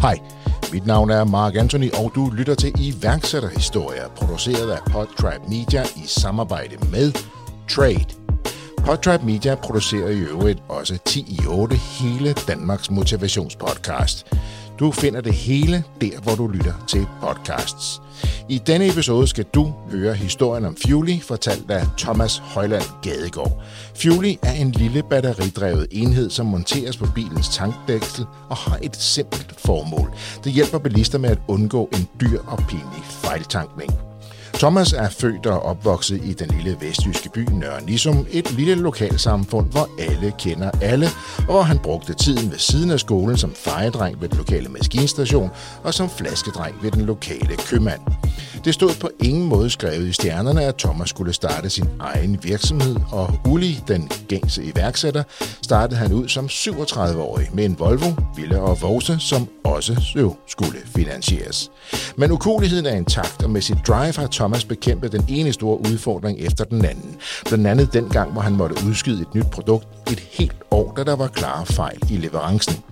Hej, mit navn er Mark Anthony, og du lytter til iværksætterhistorier, produceret af Podtribe Media i samarbejde med Trade. Podtribe Media producerer i øvrigt også 10 i 8 hele Danmarks motivationspodcast. Du finder det hele der, hvor du lytter til podcasts. I denne episode skal du høre historien om Fuely, fortalt af Thomas Højland Gadegaard. Fuely er en lille batteridrevet enhed, som monteres på bilens tankdæksel og har et simpelt formål. Det hjælper bilister med at undgå en dyr og pinlig fejltankning. Thomas er født og opvokset i den lille vestjyske by Nørre Nissum, et lille lokalsamfund, hvor alle kender alle, og hvor han brugte tiden ved siden af skolen som fejedreng ved den lokale maskinstation og som flaskedreng ved den lokale købmand. Det stod på ingen måde skrevet i stjernerne, at Thomas skulle starte sin egen virksomhed, og Uli, den gængse iværksætter, startede han ud som 37-årig med en Volvo, Villa og Vose, som også jo skulle finansieres. Men ukuligheden er intakt, og med sit drive har Thomas bekæmpet den ene store udfordring efter den anden. Blandt andet den gang, hvor han måtte udskyde et nyt produkt et helt år, da der var klare fejl i leverancen.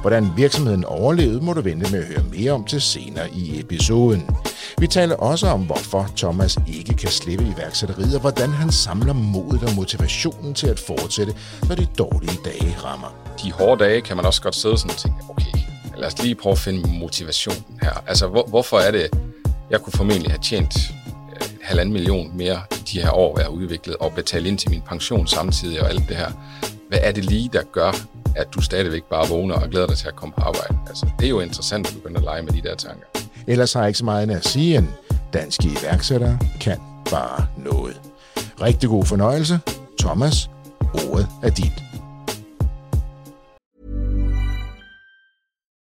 Hvordan virksomheden overlevede, må du vente med at høre mere om til senere i episoden. Vi taler også om, hvorfor Thomas ikke kan slippe iværksætteriet, og hvordan han samler modet og motivationen til at fortsætte, når de dårlige dage rammer. De hårde dage kan man også godt sidde sådan og tænke, okay, lad os lige prøve at finde motivationen her. Altså, hvor, hvorfor er det, jeg kunne formentlig have tjent øh, halvanden million mere i de her år, jeg har udviklet, og betale ind til min pension samtidig og alt det her. Hvad er det lige, der gør, at du stadigvæk bare vågner og glæder dig til at komme på arbejde? Altså, det er jo interessant at begynde at lege med de der tanker. Ellers har jeg ikke så meget at sige, end danske iværksættere kan bare noget. Rigtig god fornøjelse. Thomas, ordet er dit.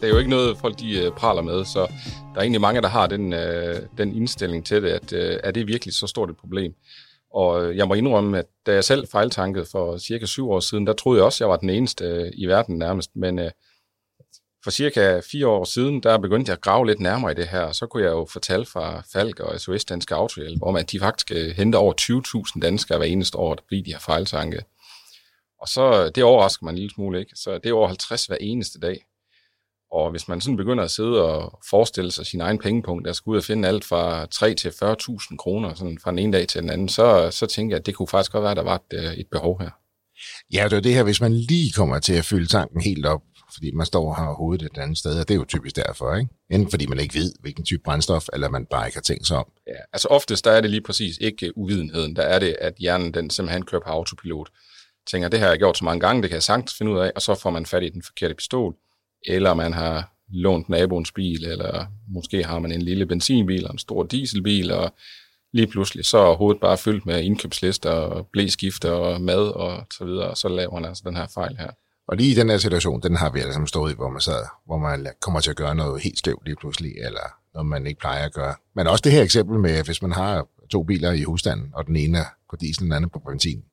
Det er jo ikke noget, folk de øh, praler med, så der er egentlig mange, der har den, øh, den indstilling til det, at øh, er det virkelig så stort et problem? Og øh, jeg må indrømme, at da jeg selv fejltankede for cirka syv år siden, der troede jeg også, at jeg var den eneste øh, i verden nærmest. Men øh, for cirka fire år siden, der begyndte jeg at grave lidt nærmere i det her. Så kunne jeg jo fortælle fra Falk og SOS Danske Autohjælp om, at de faktisk henter over 20.000 danskere hver eneste år, der bliver de her fejltanke. Og så, det overrasker mig en lille smule, ikke? Så det er over 50 hver eneste dag. Og hvis man sådan begynder at sidde og forestille sig sin egen pengepunkt, der skal ud og finde alt fra 3 til 40.000 kroner sådan fra den ene dag til den anden, så, så tænker jeg, at det kunne faktisk godt være, at der var et, øh, et behov her. Ja, det er det her, hvis man lige kommer til at fylde tanken helt op, fordi man står og har hovedet et andet sted, og det er jo typisk derfor, ikke? Enten fordi man ikke ved, hvilken type brændstof, eller man bare ikke har tænkt sig om. Ja, altså oftest der er det lige præcis ikke uvidenheden. Der er det, at hjernen den simpelthen kører på autopilot. Tænker, det har jeg gjort så mange gange, det kan jeg sagtens finde ud af, og så får man fat i den forkerte pistol, eller man har lånt naboens bil, eller måske har man en lille benzinbil og en stor dieselbil, og lige pludselig så er hovedet bare fyldt med indkøbslister og blæskifter og mad og så videre, og så laver man altså den her fejl her. Og lige i den her situation, den har vi alle sammen stået i, hvor man, sad, hvor man kommer til at gøre noget helt skævt lige pludselig, eller noget, man ikke plejer at gøre. Men også det her eksempel med, hvis man har to biler i husstanden, og den ene er på diesel, den anden på benzin.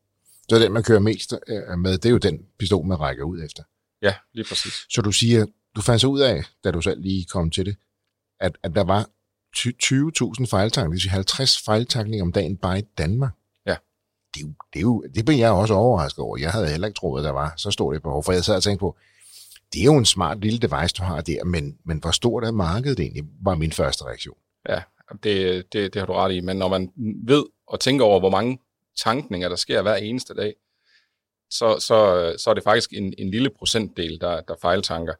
Så den, man kører mest øh, med, det er jo den pistol, man rækker ud efter. Ja, lige præcis. Så du siger, du fandt så ud af, da du selv lige kom til det, at, at der var 20.000 fejltankninger, det vil sige 50 fejltankninger om dagen bare i Danmark. Ja. Det, er jo, det, er jo, det blev jeg også overrasket over. Jeg havde heller ikke troet, at der var så stort et behov, for jeg sad og tænkte på, det er jo en smart lille device, du har der, men, men hvor stort er markedet egentlig, var min første reaktion. Ja, det, det, det har du ret i, men når man ved og tænker over, hvor mange tankninger, der sker hver eneste dag, så, så, så er det faktisk en, en lille procentdel, der, der fejltanker.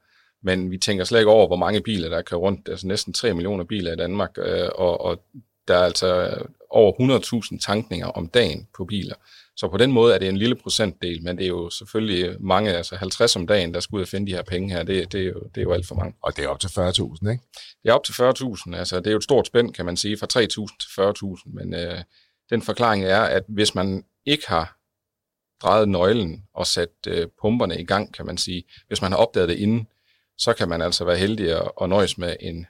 Men vi tænker slet ikke over, hvor mange biler, der kører rundt. Er altså næsten 3 millioner biler i Danmark, øh, og, og der er altså over 100.000 tankninger om dagen på biler. Så på den måde er det en lille procentdel, men det er jo selvfølgelig mange, altså 50 om dagen, der skal ud og finde de her penge her. Det, det, er, jo, det er jo alt for mange. Og det er op til 40.000, ikke? Det er op til 40.000. Altså, det er jo et stort spænd, kan man sige, fra 3.000 til 40.000. Men øh, den forklaring er, at hvis man ikke har drejet nøglen og sat øh, pumperne i gang, kan man sige. Hvis man har opdaget det inden, så kan man altså være heldig at, at nøjes med en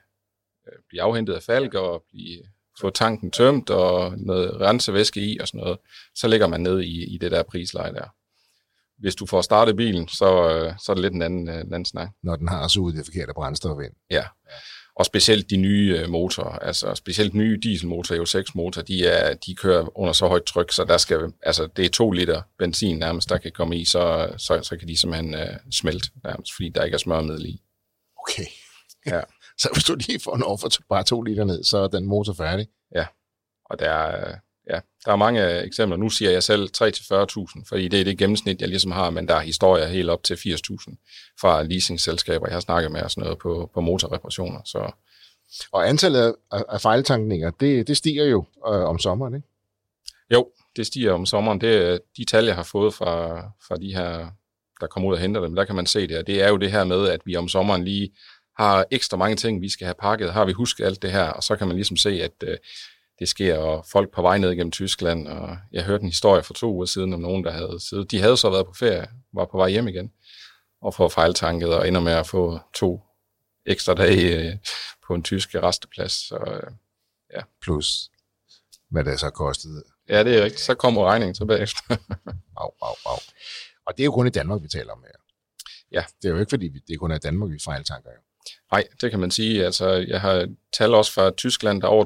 øh, blive afhentet af falk og blive, få tanken tømt og noget rensevæske i og sådan noget. Så ligger man ned i, i det der prisleje der. Hvis du får startet bilen, så, øh, så er det lidt en anden, øh, en anden snak. Når den har suget det forkerte brændstof ind. Ja. Og specielt de nye øh, motorer, altså specielt nye dieselmotorer, jo 6 motor, de, er, de kører under så højt tryk, så der skal, altså det er to liter benzin nærmest, der kan komme i, så, så, så kan de simpelthen uh, smelte nærmest, fordi der ikke er smørmiddel i. Okay. Ja. så hvis du lige får en over for bare to liter ned, så er den motor færdig. Ja, og der er, ja, der er mange eksempler. Nu siger jeg selv 3-40.000, fordi det er det gennemsnit, jeg ligesom har, men der er historier helt op til 80.000 fra leasingselskaber, jeg har snakket med og sådan noget på, på motorreparationer. Så. Og antallet af, af fejltankninger, det, det stiger jo øh, om sommeren, ikke? Jo, det stiger om sommeren. Det er de tal, jeg har fået fra, fra de her, der kommer ud og henter dem. Der kan man se det, og det er jo det her med, at vi om sommeren lige har ekstra mange ting, vi skal have pakket. Har vi husket alt det her, og så kan man ligesom se, at øh, det sker, og folk på vej ned gennem Tyskland, og jeg hørte en historie for to uger siden om nogen, der havde siddet. De havde så været på ferie, var på vej hjem igen, og få fejltanket, og ender med at få to ekstra dage øh, på en tysk resteplads. Så, øh, ja. Plus, hvad det så kostede. Ja, det er rigtigt. Så kommer regningen tilbage efter. au, au, au. Og det er jo kun i Danmark, vi taler om her. Ja. Det er jo ikke, fordi det er kun i Danmark, vi fejltanker jo. Nej, det kan man sige. Altså, jeg har tal også fra Tyskland, der er over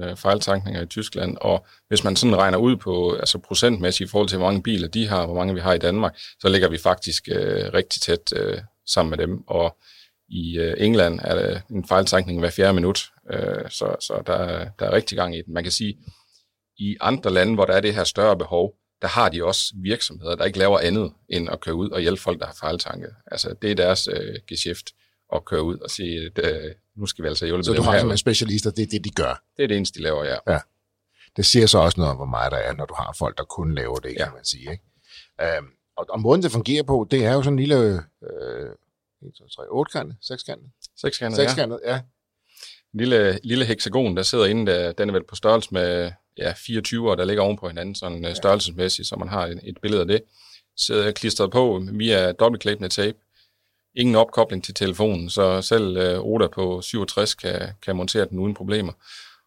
200.000 øh, fejltankninger i Tyskland, og hvis man sådan regner ud på altså procentmæssigt i forhold til, hvor mange biler de har, hvor mange vi har i Danmark, så ligger vi faktisk øh, rigtig tæt øh, sammen med dem, og i øh, England er der en fejltankning hver fjerde minut, øh, så, så der, der er rigtig gang i den. Man kan sige, i andre lande, hvor der er det her større behov, der har de også virksomheder, der ikke laver andet end at køre ud og hjælpe folk, der har fejltanket. Altså, det er deres øh, geschæft at køre ud og sige, at øh, nu skal vi altså hjælpe Så du har som specialister, det er det, de gør? Det er det eneste, de laver, ja. ja. Det siger så også noget om, hvor meget der er, når du har folk, der kun laver det, ja. kan man sige. Ikke? Øhm, og, og måden, det fungerer på, det er jo sådan en lille... Øh, 1, 2, 3, 8 kantet, 6 kantet. 6 kantet, 6 kantet, ja. ja. En lille, lille hexagon, der sidder inde, der, den er vel på størrelse med ja, 24, der ligger oven på hinanden, sådan ja. størrelsesmæssigt, så man har et, et billede af det. Sidder klistret på via dobbeltklæbende tape ingen opkobling til telefonen, så selv øh, Oda på 67 kan, kan montere den uden problemer.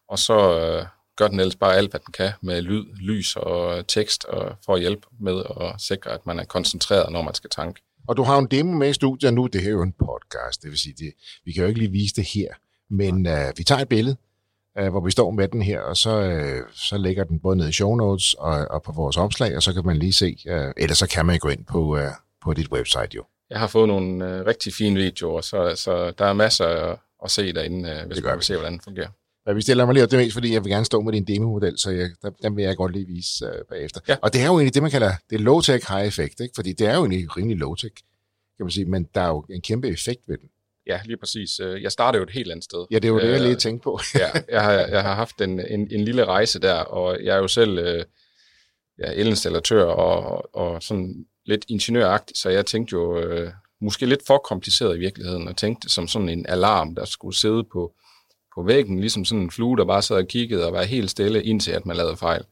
Og så øh, gør den ellers bare alt, hvad den kan med lyd, lys og tekst, og for at hjælpe med at sikre, at man er koncentreret, når man skal tanke. Og du har en demo med i studiet nu, det her er jo en podcast, det vil sige, det, vi kan jo ikke lige vise det her, men øh, vi tager et billede, øh, hvor vi står med den her, og så, øh, så lægger den både ned i show notes og, og på vores opslag, og så kan man lige se, øh, eller så kan man gå ind på, øh, på dit website jo jeg har fået nogle øh, rigtig fine videoer, så, så der er masser at, at se derinde, øh, hvis man vil se, hvordan det fungerer. Ja, vi stiller mig lige op det mest, fordi jeg vil gerne stå med din demo-model, så jeg, der, den vil jeg godt lige vise øh, bagefter. Ja. Og det er jo egentlig det, man kalder det low-tech high-effekt, ikke? fordi det er jo egentlig rimelig low-tech, kan man sige, men der er jo en kæmpe effekt ved den. Ja, lige præcis. Øh, jeg startede jo et helt andet sted. Ja, det er jo det, jeg lige tænkte på. ja, jeg har, jeg har haft en, en, en lille rejse der, og jeg er jo selv øh, ja, elinstallatør og, og sådan lidt ingeniøragtigt, så jeg tænkte jo, øh, måske lidt for kompliceret i virkeligheden, og tænkte som sådan en alarm, der skulle sidde på, på væggen, ligesom sådan en flue, der bare sad og kiggede og var helt stille, indtil at man lavede fejl.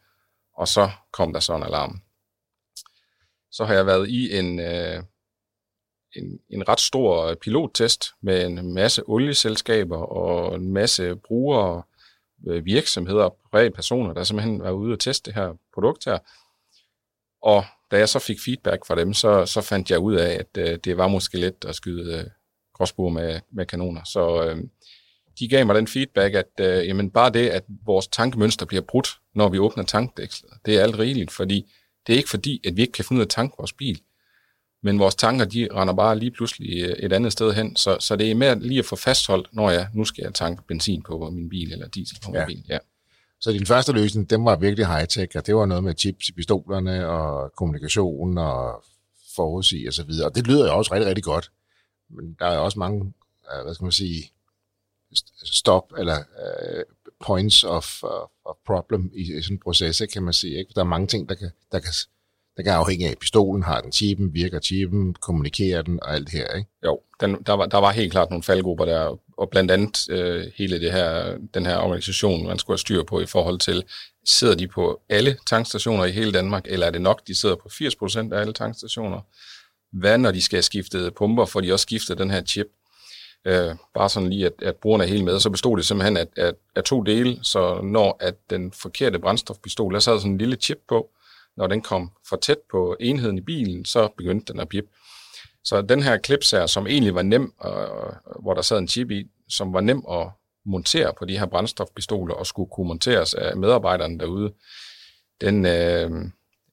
Og så kom der sådan en alarm. Så har jeg været i en, øh, en, en ret stor pilottest med en masse olieselskaber og en masse brugere, øh, virksomheder og personer, der simpelthen var ude og teste det her produkt her. Og da jeg så fik feedback fra dem, så, så fandt jeg ud af, at øh, det var måske let at skyde øh, gråsbuer med, med kanoner. Så øh, de gav mig den feedback, at øh, jamen bare det, at vores tankemønster bliver brudt, når vi åbner tankdækslet, det er alt rigeligt, fordi det er ikke fordi, at vi ikke kan finde ud af at tanke vores bil, men vores tanker, de render bare lige pludselig øh, et andet sted hen, så, så det er mere lige at få fastholdt, når jeg nu skal jeg tanke benzin på min bil, eller diesel på min ja. bil. Ja. Så din første løsning, den var virkelig high-tech, og det var noget med chips i pistolerne og kommunikation og forudsig og så videre. Og det lyder jo også rigtig, rigtig godt. Men der er også mange, øh, hvad skal man sige, stop eller uh, points of, uh, of problem i, i sådan en proces, kan man sige. Ikke? Der er mange ting, der kan, der kan, der kan afhænge af pistolen, har den chipen, virker chipen, kommunikerer den og alt det her, ikke? Jo, den, der, var, der var helt klart nogle faldgrupper der, og blandt andet øh, hele det her, den her organisation, man skulle have styr på i forhold til, sidder de på alle tankstationer i hele Danmark, eller er det nok, de sidder på 80% af alle tankstationer? Hvad når de skal have skiftet pumper, får de også skiftet den her chip? Øh, bare sådan lige, at, at brugerne er helt med. Så bestod det simpelthen af, af, af to dele, så når at den forkerte brændstofpistol, der sad sådan en lille chip på, når den kom for tæt på enheden i bilen, så begyndte den at bippe. Så den her klips her, som egentlig var nem, øh, hvor der sad en chip i, som var nem at montere på de her brændstofpistoler og skulle kunne monteres af medarbejderne derude, den, øh,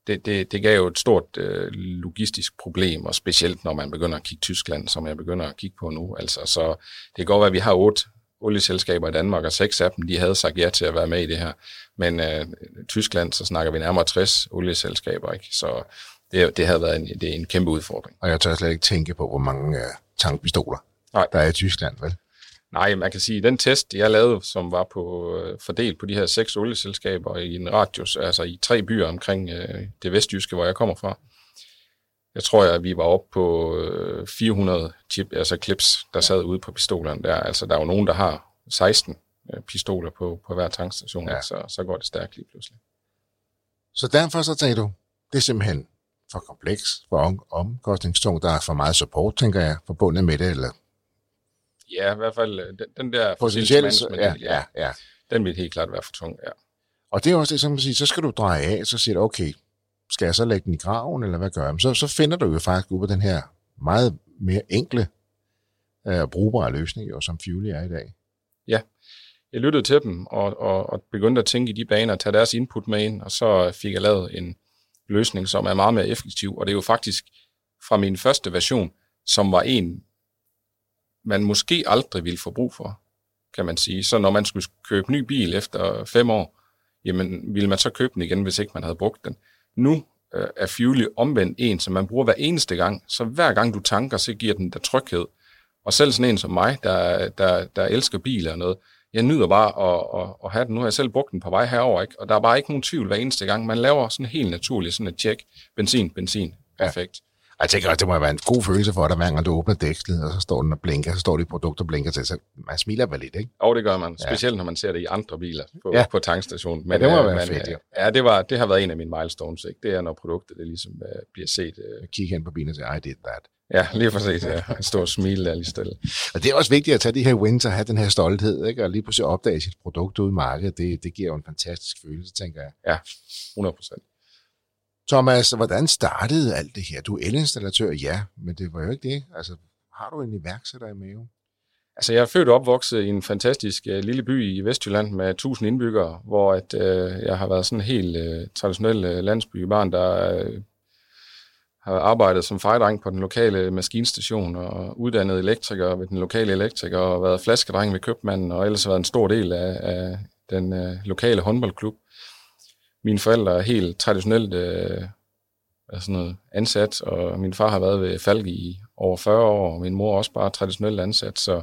det, det, det gav jo et stort øh, logistisk problem, og specielt når man begynder at kigge Tyskland, som jeg begynder at kigge på nu. Altså, så det kan godt være, at vi har otte olieselskaber i Danmark, og seks af dem, de havde sagt ja til at være med i det her. Men øh, Tyskland, så snakker vi nærmere 60 olieselskaber, ikke? Så det, det havde været en, det er en kæmpe udfordring. Og jeg tør slet ikke tænke på, hvor mange uh, tankpistoler Nej. der er i Tyskland, vel? Nej, man kan sige, at den test, jeg lavede, som var på, øh, fordelt på de her seks olieselskaber i en radius, altså i tre byer omkring øh, det vestjyske, hvor jeg kommer fra, jeg tror, at vi var oppe på øh, 400 chip, altså clips, der sad ude på pistolerne der. Altså, der er jo nogen, der har 16 øh, pistoler på, på hver tankstation, ja. så, så går det stærkt lige pludselig. Så derfor så tænker du, det er simpelthen for kompleks, for omkostningstung, der er for meget support, tænker jeg, forbundet med det, eller Ja, i hvert fald øh, den, den der potentielle ja, ja, ja. den vil helt klart være for tung, ja. Og det er også det, som man siger, så skal du dreje af, så siger du, okay, skal jeg så lægge den i graven, eller hvad gør jeg? Så, så finder du jo faktisk ud på den her meget mere enkle og uh, brugbare løsning, jo, som Fuely er i dag. Ja, jeg lyttede til dem, og, og, og begyndte at tænke i de baner, tage deres input med ind, og så fik jeg lavet en løsning, som er meget mere effektiv, og det er jo faktisk fra min første version, som var en, man måske aldrig ville få brug for, kan man sige. Så når man skulle købe ny bil efter fem år, jamen ville man så købe den igen, hvis ikke man havde brugt den. Nu øh, er Fuely omvendt en, som man bruger hver eneste gang. Så hver gang du tanker, så giver den der tryghed. Og selv sådan en som mig, der, der, der elsker biler og noget, jeg nyder bare at, at, at have den. Nu har jeg selv brugt den på vej herover, ikke? og der er bare ikke nogen tvivl hver eneste gang. Man laver sådan helt naturligt sådan et tjek. Benzin, benzin. Perfekt. Ja. Jeg tænker også, det må være en god følelse for dig, hver gang du åbner dækslet, og så står den og blinker, så står det produkter og blinker til, så man smiler vel lidt, ikke? Og det gør man, specielt ja. når man ser det i andre biler på, ja. på tankstationen. Men, ja, det må øh, være fedt, ja. ja. det, var, det har været en af mine milestones, ikke? Det er, når produktet det ligesom uh, bliver set. Uh... Kig hen på bilen og sige, I did that. Ja, lige præcis, ja. En stor smil der lige stille. Og det er også vigtigt at tage de her wins og have den her stolthed, ikke? Og lige pludselig opdage sit produkt ude i markedet, det, det giver jo en fantastisk følelse, tænker jeg. Ja, 100 procent. Thomas, hvordan startede alt det her? Du er elinstallatør, ja, men det var jo ikke det. Altså, har du en iværksætter i maven? Altså, jeg er født og opvokset i en fantastisk uh, lille by i Vestjylland med 1000 indbyggere, hvor at, uh, jeg har været sådan en helt uh, traditionel uh, landsbybarn, der uh, har arbejdet som fejdreng på den lokale maskinstation og uddannet elektriker ved den lokale elektriker og været flaskedreng ved købmanden og ellers været en stor del af, af den øh, lokale håndboldklub. Mine forældre er helt traditionelt øh, sådan noget ansat, og min far har været ved Falk i over 40 år, og min mor er også bare traditionelt ansat, så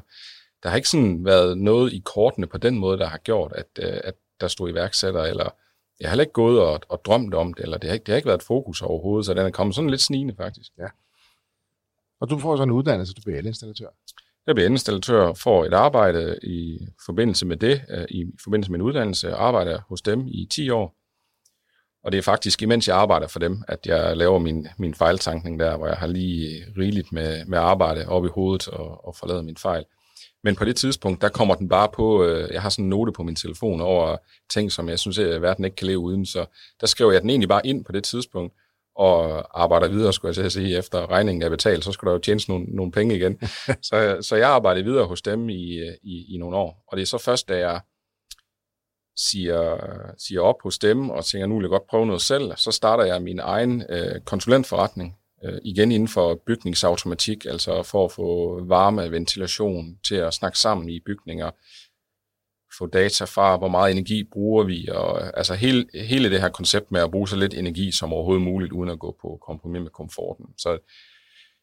der har ikke sådan været noget i kortene på den måde, der har gjort, at, øh, at der stod iværksætter, eller jeg har heller ikke gået og, og drømt om det, eller det har, ikke, det har ikke været et fokus overhovedet, så den er kommet sådan lidt snigende faktisk. Ja. Og du får så en uddannelse, du bliver elinstallatør? Jeg bliver elinstallatør, får et arbejde i forbindelse med det, øh, i forbindelse med en uddannelse, arbejder hos dem i 10 år, og det er faktisk, imens jeg arbejder for dem, at jeg laver min, min fejltankning der, hvor jeg har lige rigeligt med, med arbejde op i hovedet og, og forladet min fejl. Men på det tidspunkt, der kommer den bare på, øh, jeg har sådan en note på min telefon over ting, som jeg synes, at verden ikke kan leve uden, så der skriver jeg den egentlig bare ind på det tidspunkt, og arbejder videre, skulle jeg sige, efter regningen er betalt, så skulle der jo tjenes nogle, nogle penge igen. så, så jeg arbejder videre hos dem i, i, i nogle år, og det er så først, da jeg siger, siger op hos dem og tænker, nu vil jeg godt prøve noget selv, så starter jeg min egen øh, konsulentforretning, øh, igen inden for bygningsautomatik, altså for at få varme og ventilation til at snakke sammen i bygninger, få data fra, hvor meget energi bruger vi, og altså hele, hele det her koncept med at bruge så lidt energi som overhovedet muligt, uden at gå på kompromis med komforten. Så,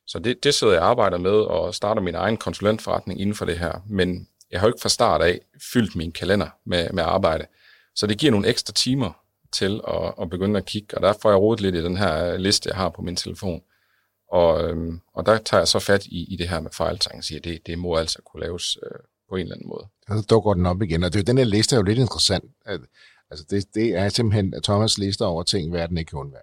så det, det sidder jeg og arbejder med, og starter min egen konsulentforretning inden for det her. Men jeg har jo ikke fra start af fyldt min kalender med, med arbejde. Så det giver nogle ekstra timer til at, at begynde at kigge, og der får jeg rodet lidt i den her liste, jeg har på min telefon. Og, øhm, og der tager jeg så fat i, i det her med fejltang og siger, at det, det må altså kunne laves øh, på en eller anden måde. Og så dukker den op igen, og det, den her liste er jo lidt interessant. At, altså det, det er simpelthen Thomas' liste over ting, verden ikke kan undvære.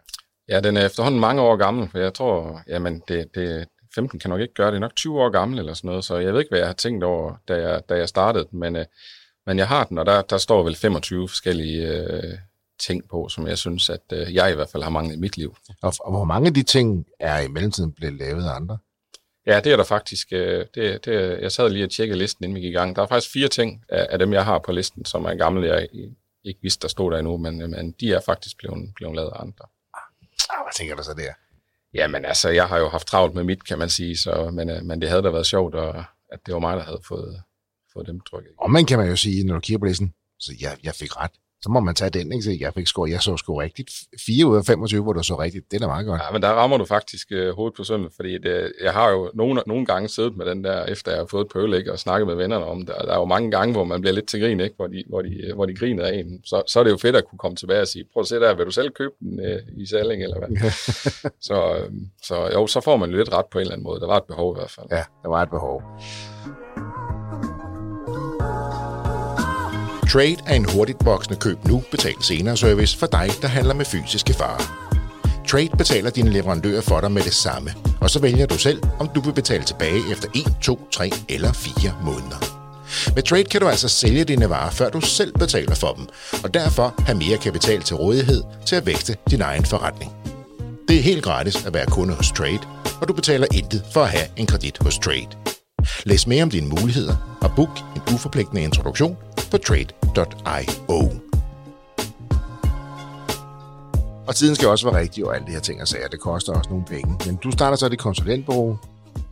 Ja, den er efterhånden mange år gammel, for jeg tror, jamen det, det, 15 kan nok ikke gøre det, er nok 20 år gammel eller sådan noget, så jeg ved ikke, hvad jeg har tænkt over, da jeg, da jeg startede men, øh, men jeg har den, og der, der står vel 25 forskellige øh, ting på, som jeg synes, at øh, jeg i hvert fald har manglet i mit liv. Og, og hvor mange af de ting er i mellemtiden blevet lavet af andre? Ja, det er der faktisk. Øh, det, det, jeg sad lige og tjekkede listen, inden vi gik i gang. Der er faktisk fire ting af, af dem, jeg har på listen, som er gamle, jeg ikke vidste, der stod der endnu, men, men de er faktisk blevet, blevet lavet af andre. Ah, hvad tænker du så der? Jamen altså, jeg har jo haft travlt med mit, kan man sige, så, men, øh, men det havde da været sjovt, og, at det var mig, der havde fået, fået dem trykket. Og man kan man jo sige, når du kigger på listen, så jeg, jeg fik ret så må man tage den, ikke? Så jeg fik score, jeg så sgu rigtigt. 4 ud af 25, hvor du så rigtigt. Det er meget godt. Ja, men der rammer du faktisk øh, hovedet på sømmet, fordi det, jeg har jo nogle, nogle gange siddet med den der, efter jeg har fået et pøl, ikke? Og snakket med vennerne om det. Der er jo mange gange, hvor man bliver lidt til grin, ikke? Hvor de, hvor de, hvor de griner af en. Så, så er det jo fedt at kunne komme tilbage og sige, prøv at se der, vil du selv købe den øh, i Salling, eller hvad? så, øh, så jo, så får man lidt ret på en eller anden måde. Der var et behov i hvert fald. Ja, der var et behov. Trade er en hurtigt voksende køb nu, betal senere service for dig, der handler med fysiske varer. Trade betaler dine leverandører for dig med det samme, og så vælger du selv, om du vil betale tilbage efter 1, 2, 3 eller 4 måneder. Med Trade kan du altså sælge dine varer, før du selv betaler for dem, og derfor have mere kapital til rådighed til at vækste din egen forretning. Det er helt gratis at være kunde hos Trade, og du betaler intet for at have en kredit hos Trade. Læs mere om dine muligheder og book en uforpligtende introduktion på trade.io. Og tiden skal også være rigtig, og alle de her ting og sager, det koster også nogle penge. Men du starter så dit konsulentbureau,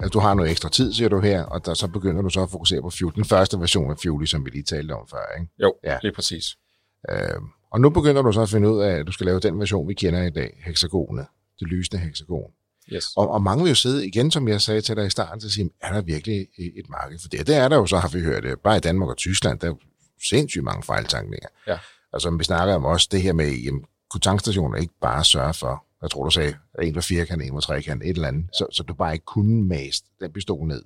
altså du har noget ekstra tid, siger du her, og der, så begynder du så at fokusere på Fuel, den første version af Fuel, som vi lige talte om før, ikke? Jo, ja. det er præcis. Øh, og nu begynder du så at finde ud af, at du skal lave den version, vi kender i dag, hexagonet, det lysende hexagon. Yes. Og, og mange vil jo sidde igen, som jeg sagde til dig i starten, til at sige, er der virkelig et marked for det? Det er der jo, så har vi hørt det. Bare i Danmark og Tyskland, der er sindssygt mange fejltankninger. Ja. Altså, vi snakker om også det her med, jamen, kunne tankstationer ikke bare sørge for, jeg tror, du sagde, at en var firkant, en var trekant, et eller andet, ja. så, så du bare ikke kunne mast den pistol ned.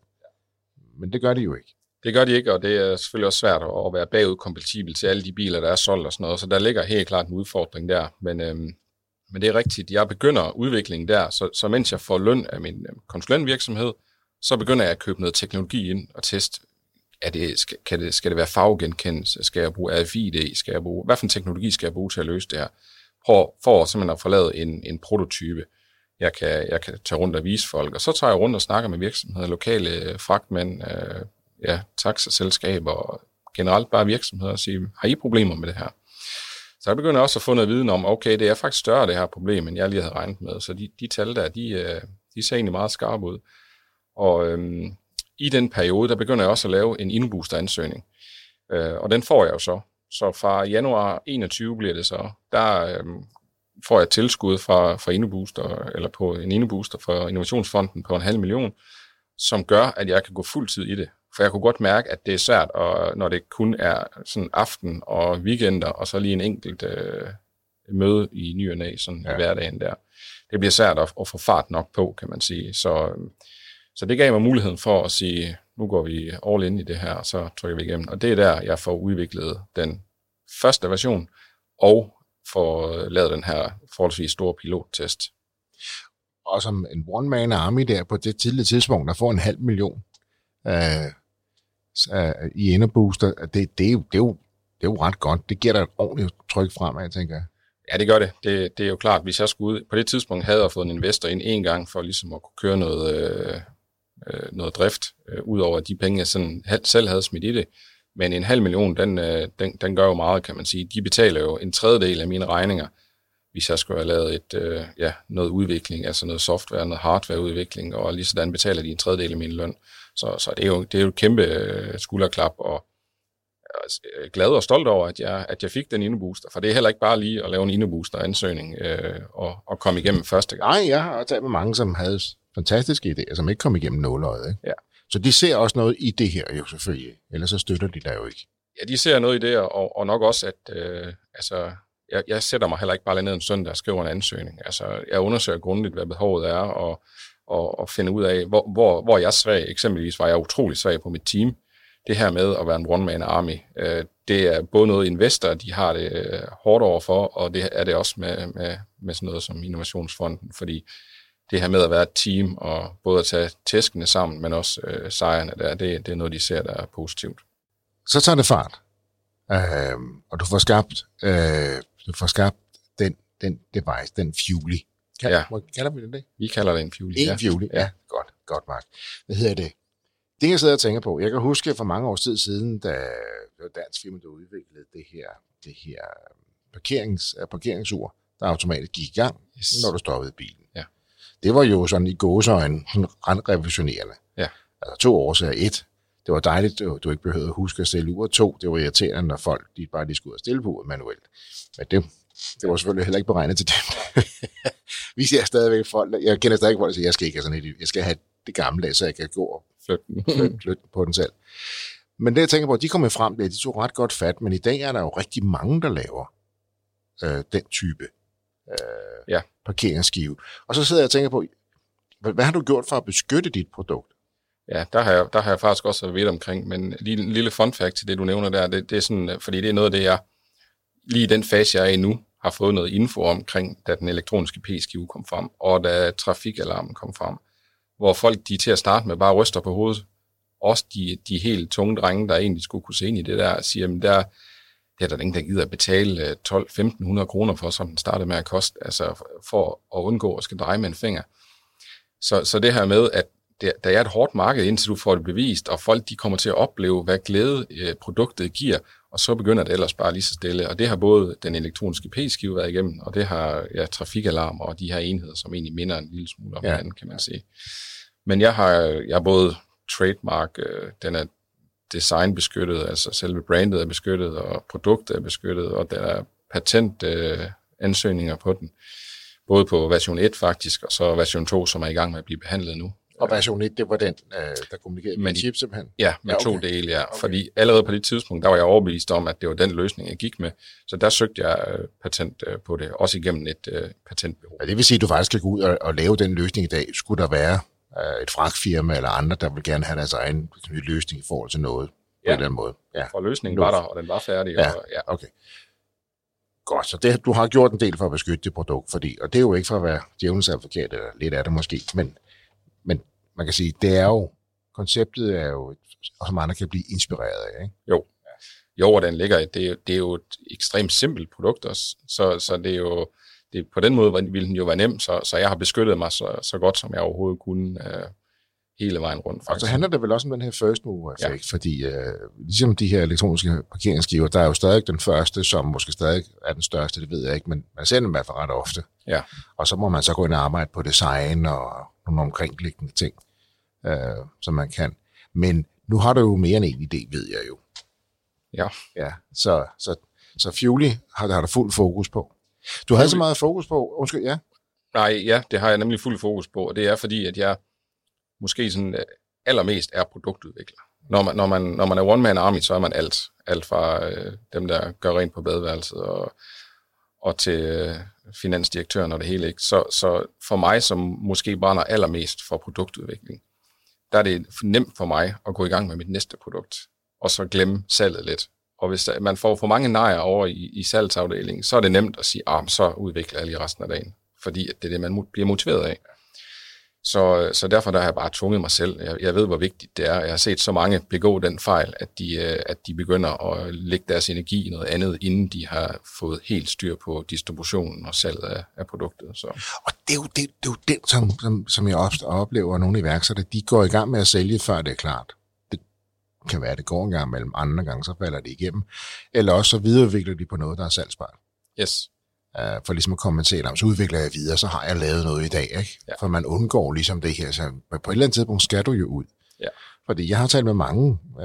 Men det gør de jo ikke. Det gør de ikke, og det er selvfølgelig også svært at være bagudkompatibel til alle de biler, der er solgt og sådan noget, så der ligger helt klart en udfordring der. Men, øhm, men det er rigtigt, jeg begynder udviklingen der, så, så mens jeg får løn af min øh, konsulentvirksomhed, så begynder jeg at købe noget teknologi ind og teste, er det, skal, kan det, skal det være farvegenkendelse, skal jeg bruge RFID, skal jeg bruge, hvad for en teknologi skal jeg bruge til at løse det her? for, for simpelthen at få lavet en, en prototype, jeg kan, jeg kan tage rundt og vise folk, og så tager jeg rundt og snakker med virksomheder, lokale øh, fragtmænd, øh, ja, taxaselskaber og generelt bare virksomheder og sige, har I problemer med det her? Så jeg begynder også at få noget viden om, okay, det er faktisk større det her problem, end jeg lige havde regnet med. Så de, de tal der, de, øh, de ser egentlig meget skarpe ud. Og øhm, i den periode, der begynder jeg også at lave en InnoBooster-ansøgning. Øh, og den får jeg jo så. Så fra januar 21 bliver det så, der øhm, får jeg tilskud fra, fra InnoBooster, eller på en InnoBooster fra Innovationsfonden på en halv million, som gør, at jeg kan gå fuld tid i det. For jeg kunne godt mærke, at det er svært, og når det kun er sådan aften og weekender, og så lige en enkelt øh, møde i ny og næ, sådan ja. i hverdagen der. Det bliver svært at, at få fart nok på, kan man sige. Så, så det gav mig muligheden for at sige, nu går vi all in i det her, og så trykker vi igennem. Og det er der, jeg får udviklet den første version, og får lavet den her forholdsvis store pilottest. Og som en one-man army der på det tidlige tidspunkt, der får en halv million øh, i Inderbooster, det, det, er jo, det, er jo, det er jo ret godt. Det giver dig et ordentligt tryk fremad, tænker jeg. Ja, det gør det. det. Det er jo klart, hvis jeg skulle ud... På det tidspunkt havde jeg fået en investor ind en gang for ligesom at kunne køre noget, øh, øh noget drift, øh, ud over de penge, jeg sådan selv havde smidt i det. Men en halv million, den, øh, den, den gør jo meget, kan man sige. De betaler jo en tredjedel af mine regninger, hvis jeg skulle have lavet et, øh, ja, noget udvikling, altså noget software, noget hardwareudvikling, og lige sådan betaler de en tredjedel af min løn. Så, så det, er jo, det er jo et kæmpe øh, skulderklap, og jeg er glad og stolt over, at jeg, at jeg fik den indebooster, for det er heller ikke bare lige at lave en indebooster-ansøgning øh, og, og komme igennem første gang. Nej, jeg har talt med mange, som havde fantastiske idéer, som ikke kom igennem nåløjet. Ikke? Ja. Så de ser også noget i det her jo selvfølgelig, ellers så støtter de der jo ikke. Ja, de ser noget i det, og, og nok også, at øh, altså, jeg, jeg sætter mig heller ikke bare ned en søndag og skriver en ansøgning. Altså, jeg undersøger grundigt, hvad behovet er, og, og, og finde ud af, hvor, hvor, hvor jeg er svag. Eksempelvis var jeg utrolig svag på mit team. det her med at være en one-man army, øh, det er både noget investorer, de har det øh, hårdt over for, og det er det også med, med, med sådan noget som Innovationsfonden, fordi det her med at være et team og både at tage tæskene sammen, men også øh, sejrene der, det, det er noget, de ser, der er positivt. Så tager det fart, øh, og du får skabt, øh, du får skabt den, den device, den Fuely. Kan, Ja. må- Kalder vi det det? Vi kalder det en Fuely. En Fuely, ja. ja. Godt, godt, Mark. Hvad hedder det? Det, jeg sidder og tænker på, jeg kan huske for mange år tid siden, da det dansk firma, der udviklede det her, det her parkerings, øh, parkeringsur, der automatisk gik i gang, Yes. når du stoppede bilen. Ja. Det var jo sådan i gåseøjne ret revolutionerende. Ja. Altså to årsager. Et, det var dejligt, du, du ikke behøvede at huske at stille uret. To, det var irriterende, når folk de bare lige skulle ud og stille på uret manuelt. Men det, det var selvfølgelig heller ikke beregnet til dem. Vi ser stadigvæk folk, jeg kender stadig folk, der siger, jeg skal ikke have sådan et, jeg skal have det gamle, så jeg kan gå og flytte, flytte på den selv. Men det, jeg tænker på, de kommer frem der, de tog ret godt fat, men i dag er der jo rigtig mange, der laver øh, den type øh, Ja. parkeringsskive. Og så sidder jeg og tænker på, hvad, hvad har du gjort for at beskytte dit produkt? Ja, der har, jeg, der har jeg faktisk også været vidt omkring, men lige en lille fun fact til det, du nævner der, det, det er sådan, fordi det er noget af det, jeg lige i den fase, jeg er i nu, har fået noget info omkring, da den elektroniske P-skive kom frem, og da trafikalarmen kom frem, hvor folk de til at starte med bare ryster på hovedet. Også de, de helt tunge drenge, der egentlig skulle kunne se ind i det der, siger, at der, det er der ingen, der gider at betale øh, 12-1500 kroner for, som den startede med at koste, altså for at undgå at skal dreje med en finger. Så, så det her med, at det, der er et hårdt marked, indtil du får det bevist, og folk de kommer til at opleve, hvad glæde øh, produktet giver, og så begynder det ellers bare lige så stille. Og det har både den elektroniske P-skive været igennem, og det har ja, trafikalarm og de her enheder, som egentlig minder en lille smule om Ja. hinanden, kan man sige. Men jeg har, jeg har både trademark, øh, den er designbeskyttet, altså selve brandet er beskyttet, og produktet er beskyttet, og der er patent øh, på den. Både på version 1 faktisk, og så version 2, som er i gang med at blive behandlet nu. Og version 1, det var den, øh, der kommunikerede med chip simpelthen. Ja, med Ja, okay. to dele, ja. Okay. Fordi allerede på det tidspunkt, der var jeg overbevist om, at det var den løsning, jeg gik med. Så der søgte jeg øh, patent øh, på det, også igennem et øh, patentbureau. Ja, det vil sige, at du faktisk kan gå ud og, og lave den løsning i dag. Skulle der være øh, et fragtfirma eller andre, der vil gerne have deres egen løsning i forhold til noget på Ja. en eller anden måde. Ja, For løsningen var der, og den var færdig. Ja. Og, ja. okay. Godt, så det, du har gjort en del for at beskytte det produkt, fordi, og det er jo ikke for at være djævelens advokat, eller lidt af det måske, men man kan sige, det er jo, konceptet er jo, og som andre kan blive inspireret af, ikke? Jo. Jo, og den ligger, det, er, jo- det er jo et ekstremt simpelt produkt også. Så, så det er jo, det, på den måde ville den jo være nem, så, så jeg har beskyttet mig så, så godt, som jeg overhovedet kunne øh, hele vejen rundt. Og så Faktisk. handler det vel også om den her first mover effekt, ja. fordi øh, ligesom de her elektroniske parkeringsskiver, der er jo stadig den første, som måske stadig er den største, det ved jeg ikke, men man ser dem i hvert fald ret ofte. Ja. Og så må man så gå ind og arbejde på design og nogle omkringliggende ting, øh, som man kan. Men nu har du jo mere end en idé, ved jeg jo. Ja. Ja, så, så, så Fuely har, har du fuld fokus på. Du havde så meget fokus på, undskyld, ja, Nej, ja, det har jeg nemlig fuld fokus på, og det er fordi, at jeg måske sådan øh, allermest er produktudvikler. Når man, når man, når man er one-man army, så er man alt. Alt fra øh, dem, der gør rent på badeværelset, og, og til øh, finansdirektøren og det hele. Ikke? Så, så for mig, som måske brænder allermest for produktudvikling, der er det nemt for mig at gå i gang med mit næste produkt, og så glemme salget lidt. Og hvis der, man får for mange nejer over i, i salgsafdelingen, så er det nemt at sige, ah, så udvikler jeg lige resten af dagen. Fordi at det er det, man bliver motiveret af. Så, så derfor der har jeg bare tvunget mig selv. Jeg, jeg ved, hvor vigtigt det er. Jeg har set så mange begå den fejl, at de, øh, at de begynder at lægge deres energi i noget andet, inden de har fået helt styr på distributionen og salget af, af produktet. Så. Og det er jo, det, det er jo den, som, som, som jeg ofte oplever, at nogle iværksættere, de går i gang med at sælge, før det er klart. Det kan være, at det går en gang mellem andre gange, så falder det igennem. Eller også så videreudvikler de på noget, der er salgsbart. Yes. Uh, for ligesom at kommentere, om så udvikler jeg videre, så har jeg lavet noget i dag. Ikke? Ja. For man undgår ligesom det her. Så på et eller andet tidspunkt skal du jo ud. Ja. Fordi jeg har talt med mange, uh,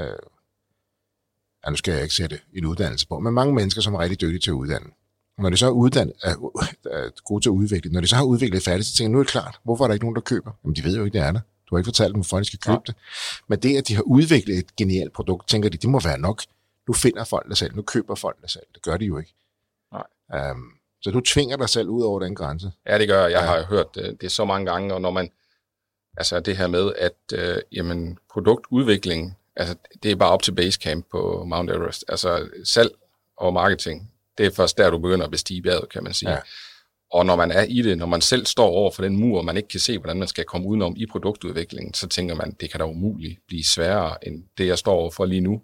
ja, nu skal jeg ikke sætte en uddannelse på, men mange mennesker, som er rigtig dygtige til at uddanne. Når de så er, uddannet, er, er gode til at udvikle, når de så har udviklet færdigt, så tænker jeg, nu er det klart, hvorfor er der ikke nogen, der køber? Jamen, de ved jo ikke, det er der. Du har ikke fortalt dem, hvorfor de skal købe Ja. det. Men det, at de har udviklet et genialt produkt, tænker de, det må være nok. Nu finder folk det selv, nu køber folk det selv. Det gør de jo ikke. Nej. Um, så du tvinger dig selv ud over den grænse. Ja, det gør jeg. Jeg Ja. har hørt det, det så mange gange, og når man, altså det her med, at øh, jamen, produktudvikling Altså, det er bare op til basecamp på Mount Everest. Altså, salg og marketing, det er først der, du begynder at bestige bjerget, kan man sige. Ja. Og når man er i det, når man selv står over for den mur, og man ikke kan se, hvordan man skal komme udenom i produktudviklingen, så tænker man, det kan da umuligt blive sværere end det, jeg står over for lige nu.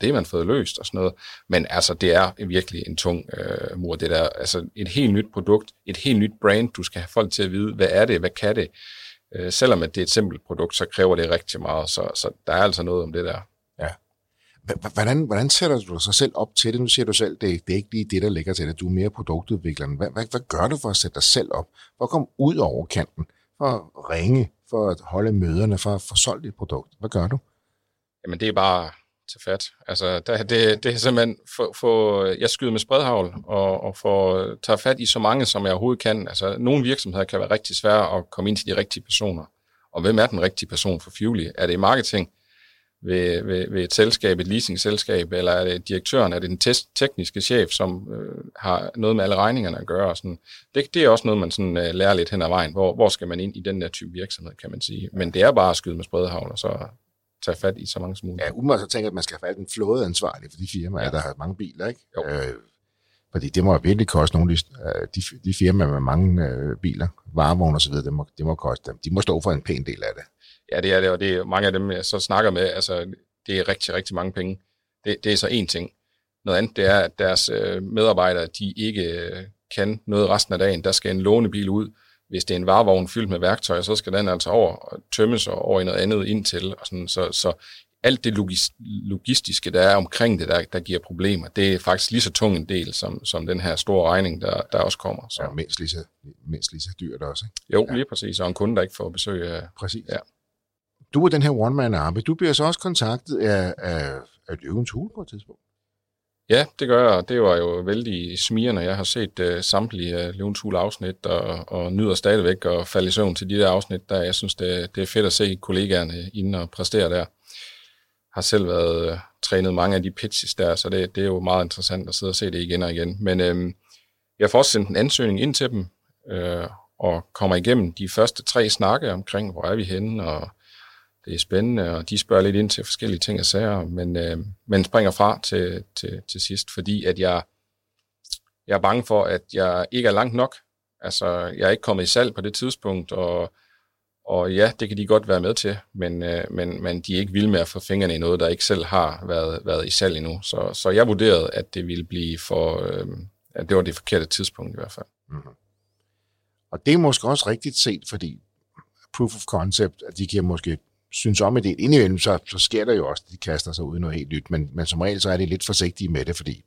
Det er man fået løst og sådan noget. Men altså, det er virkelig en tung øh, mur, det der. Altså, et helt nyt produkt, et helt nyt brand, du skal have folk til at vide, hvad er det, hvad kan det? Øh, selvom at det er et simpelt produkt, så kræver det rigtig meget, så, så der er altså noget om det der. Ja. Hvordan, hvordan sætter du dig selv op til det? Nu siger du selv, det, det er ikke lige det, der ligger til det. Du er mere produktudvikleren. Hvad, hvad, hvad gør du for at sætte dig selv op? For at komme ud over kanten? For at ringe? For at holde møderne? For at få solgt dit produkt? Hvad gør du? Jamen, det er bare til fat. Altså, det, det, det er simpelthen, for, for, jeg skyder med spredhavl, og, og får, tage fat i så mange, som jeg overhovedet kan. Altså, nogle virksomheder kan være rigtig svære at komme ind til de rigtige personer. Og hvem er den rigtige person for Fuely? Er det i marketing? Ved, ved, ved et selskab, et leasingselskab, eller er det direktøren, er det den test, tekniske chef, som øh, har noget med alle regningerne at gøre? Sådan. Det, det er også noget, man sådan, øh, lærer lidt hen ad vejen. Hvor, hvor skal man ind i den der type virksomhed, kan man sige. Men det er bare at skyde med spredhavl, og så tage fat i så mange som muligt. Ja, umiddelbart så tænker jeg, at man skal have fat i en flådeansvarlig for de firmaer, ja. der har mange biler, ikke? Jo. Øh, fordi det må virkelig koste nogle af de, de, de firmaer med mange øh, biler, varevogne og så videre, det må, det må koste dem. De må stå for en pæn del af det. Ja, det er det, og det er mange af dem, jeg så snakker med, altså det er rigtig, rigtig mange penge. Det, det er så en ting. Noget andet, det er, at deres øh, medarbejdere, de ikke øh, kan noget resten af dagen. Der skal en lånebil ud, hvis det er en varevogn fyldt med værktøj, så skal den altså over og tømmes og over i noget andet indtil. Og sådan, så, så alt det logis, logistiske, der er omkring det, der, der giver problemer, det er faktisk lige så tung en del, som, som den her store regning, der, der også kommer. Så. Ja, mindst lige, så, mindst lige så dyrt også, ikke? Jo, ja. lige præcis, og en kunde, der ikke får besøg af... Præcis. Ja. Du er den her one-man-army. Du bliver så også kontaktet af, af, af Jørgens Hule på et tidspunkt. Ja, det gør jeg. Det var jo vældig smirende. Jeg har set uh, samtlige uh, Løvens Hule afsnit, og, og nyder stadigvæk at falde i søvn til de der afsnit. Der jeg synes, det, det er fedt at se kollegaerne inde og præstere der. Har selv været uh, trænet mange af de pitches der, så det, det er jo meget interessant at sidde og se det igen og igen. Men uh, jeg får også sendt en ansøgning ind til dem, uh, og kommer igennem de første tre snakke omkring, hvor er vi henne, og det er spændende, og de spørger lidt ind til forskellige ting og sager, men, øh, men springer fra til, til, til sidst, fordi at jeg, jeg er bange for, at jeg ikke er langt nok. Altså, jeg er ikke kommet i salg på det tidspunkt, og, og ja, det kan de godt være med til, men, øh, men, men de er ikke vilde med at få fingrene i noget, der ikke selv har været, været i salg endnu. Så, så jeg vurderede, at det ville blive for, øh, at det var det forkerte tidspunkt i hvert fald. Mm-hmm. Og det er måske også rigtigt set, fordi proof of concept, at de giver måske synes om idéen. Indimellem så, så sker der jo også, at de kaster sig ud i noget helt nyt, men, men som regel så er de lidt forsigtige med det, fordi